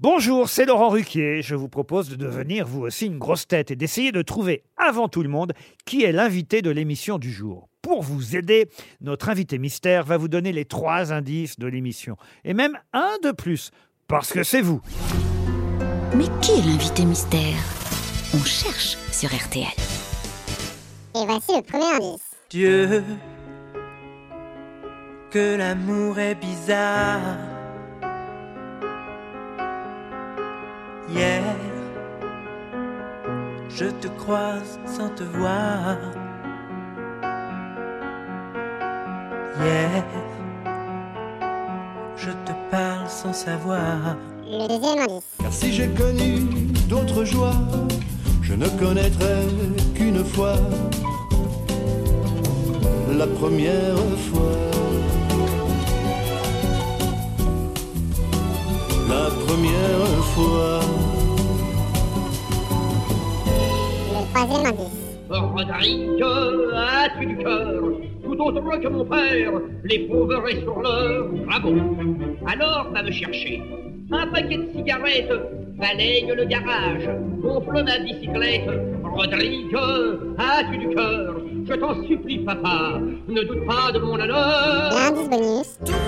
Bonjour, c'est Laurent Ruquier. Je vous propose de devenir vous aussi une grosse tête et d'essayer de trouver avant tout le monde qui est l'invité de l'émission du jour. Pour vous aider, notre invité mystère va vous donner les trois indices de l'émission. Et même un de plus, parce que c'est vous. Mais qui est l'invité mystère? On cherche sur RTL. Et voici le premier indice. Dieu, que l'amour est bizarre. Hier, je te croise sans te voir. Hier, je te parle sans savoir. Car si j'ai connu d'autres joies, je ne connaîtrai qu'une fois. La première fois. La première fois. Le troisième indice. Rodrigue, as-tu du cœur Tout autre que mon père, l'éprouverait sur l'heure. Ah bon Alors va me chercher. Un paquet de cigarettes, balaye le garage, gonfle ma bicyclette. Rodrigue, as-tu du cœur Je t'en supplie, papa, ne doute pas de mon honneur. L'indice bonus.